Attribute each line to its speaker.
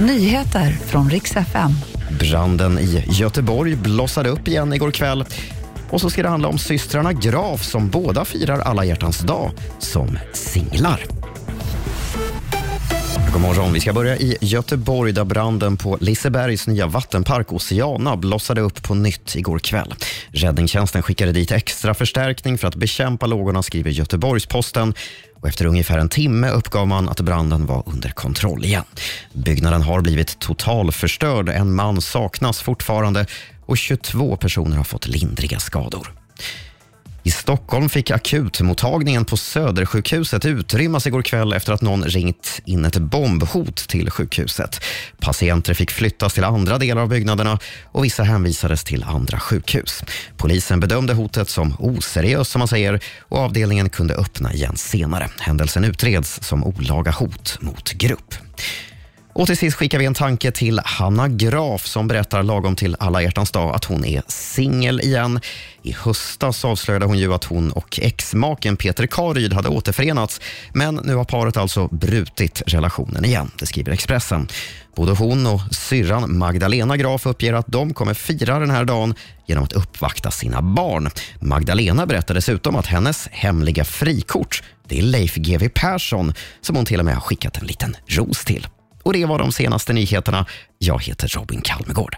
Speaker 1: Nyheter från riks FM.
Speaker 2: Branden i Göteborg blossade upp igen igår kväll. Och så ska det handla om systrarna Graf som båda firar alla hjärtans dag som singlar. God morgon. Vi ska börja i Göteborg där branden på Lisebergs nya vattenpark Oceana blossade upp på nytt igår kväll. Räddningstjänsten skickade dit extra förstärkning för att bekämpa lågorna, skriver Göteborgs-Posten. Och efter ungefär en timme uppgav man att branden var under kontroll igen. Byggnaden har blivit totalförstörd. En man saknas fortfarande och 22 personer har fått lindriga skador. I Stockholm fick akutmottagningen på Södersjukhuset utrymmas igår kväll efter att någon ringt in ett bombhot till sjukhuset. Patienter fick flyttas till andra delar av byggnaderna och vissa hänvisades till andra sjukhus. Polisen bedömde hotet som oseriöst som man säger och avdelningen kunde öppna igen senare. Händelsen utreds som olaga hot mot grupp. Och till sist skickar vi en tanke till Hanna Graf som berättar lagom till alla hjärtans dag att hon är singel igen. I höstas avslöjade hon ju att hon och exmaken Peter Karyd hade återförenats men nu har paret alltså brutit relationen igen, det skriver Expressen. Både hon och syrran Magdalena Graf uppger att de kommer fira den här dagen genom att uppvakta sina barn. Magdalena berättar dessutom att hennes hemliga frikort det är Leif GW Persson som hon till och med har skickat en liten ros till. Och det var de senaste nyheterna. Jag heter Robin Kalmegård.